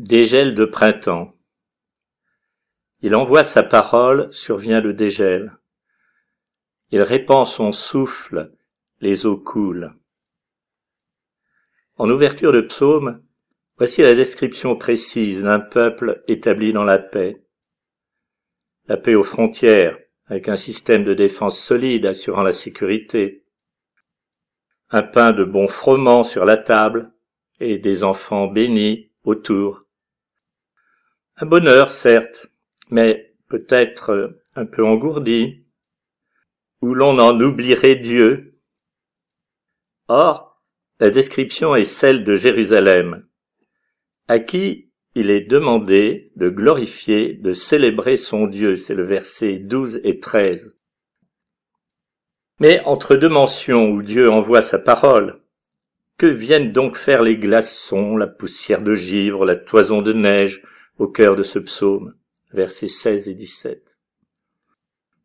Dégel de printemps. Il envoie sa parole, survient le dégel. Il répand son souffle, les eaux coulent. En ouverture de psaume, voici la description précise d'un peuple établi dans la paix. La paix aux frontières, avec un système de défense solide assurant la sécurité. Un pain de bon froment sur la table et des enfants bénis autour. Un bonheur, certes, mais peut-être un peu engourdi, où l'on en oublierait Dieu. Or, la description est celle de Jérusalem, à qui il est demandé de glorifier, de célébrer son Dieu. C'est le verset 12 et 13. Mais entre deux mentions où Dieu envoie sa parole, que viennent donc faire les glaçons, la poussière de givre, la toison de neige, au cœur de ce psaume, versets 16 et 17.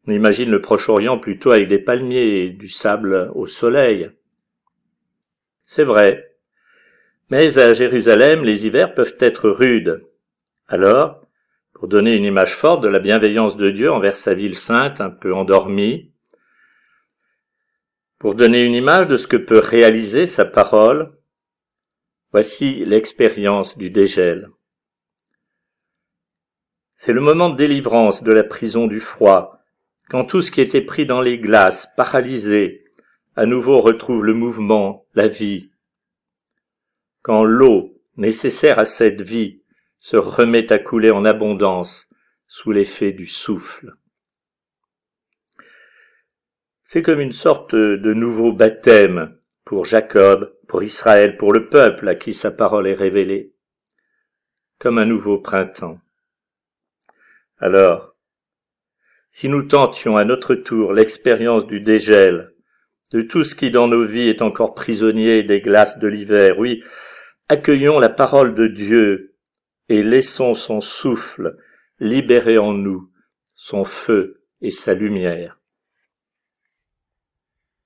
On imagine le Proche-Orient plutôt avec des palmiers et du sable au soleil. C'est vrai. Mais à Jérusalem, les hivers peuvent être rudes. Alors, pour donner une image forte de la bienveillance de Dieu envers sa ville sainte un peu endormie, pour donner une image de ce que peut réaliser sa parole, voici l'expérience du dégel. C'est le moment de délivrance de la prison du froid, quand tout ce qui était pris dans les glaces, paralysé, à nouveau retrouve le mouvement, la vie. Quand l'eau, nécessaire à cette vie, se remet à couler en abondance sous l'effet du souffle. C'est comme une sorte de nouveau baptême pour Jacob, pour Israël, pour le peuple à qui sa parole est révélée, comme un nouveau printemps. Alors, si nous tentions à notre tour l'expérience du dégel, de tout ce qui dans nos vies est encore prisonnier des glaces de l'hiver, oui, accueillons la parole de Dieu et laissons son souffle libérer en nous son feu et sa lumière.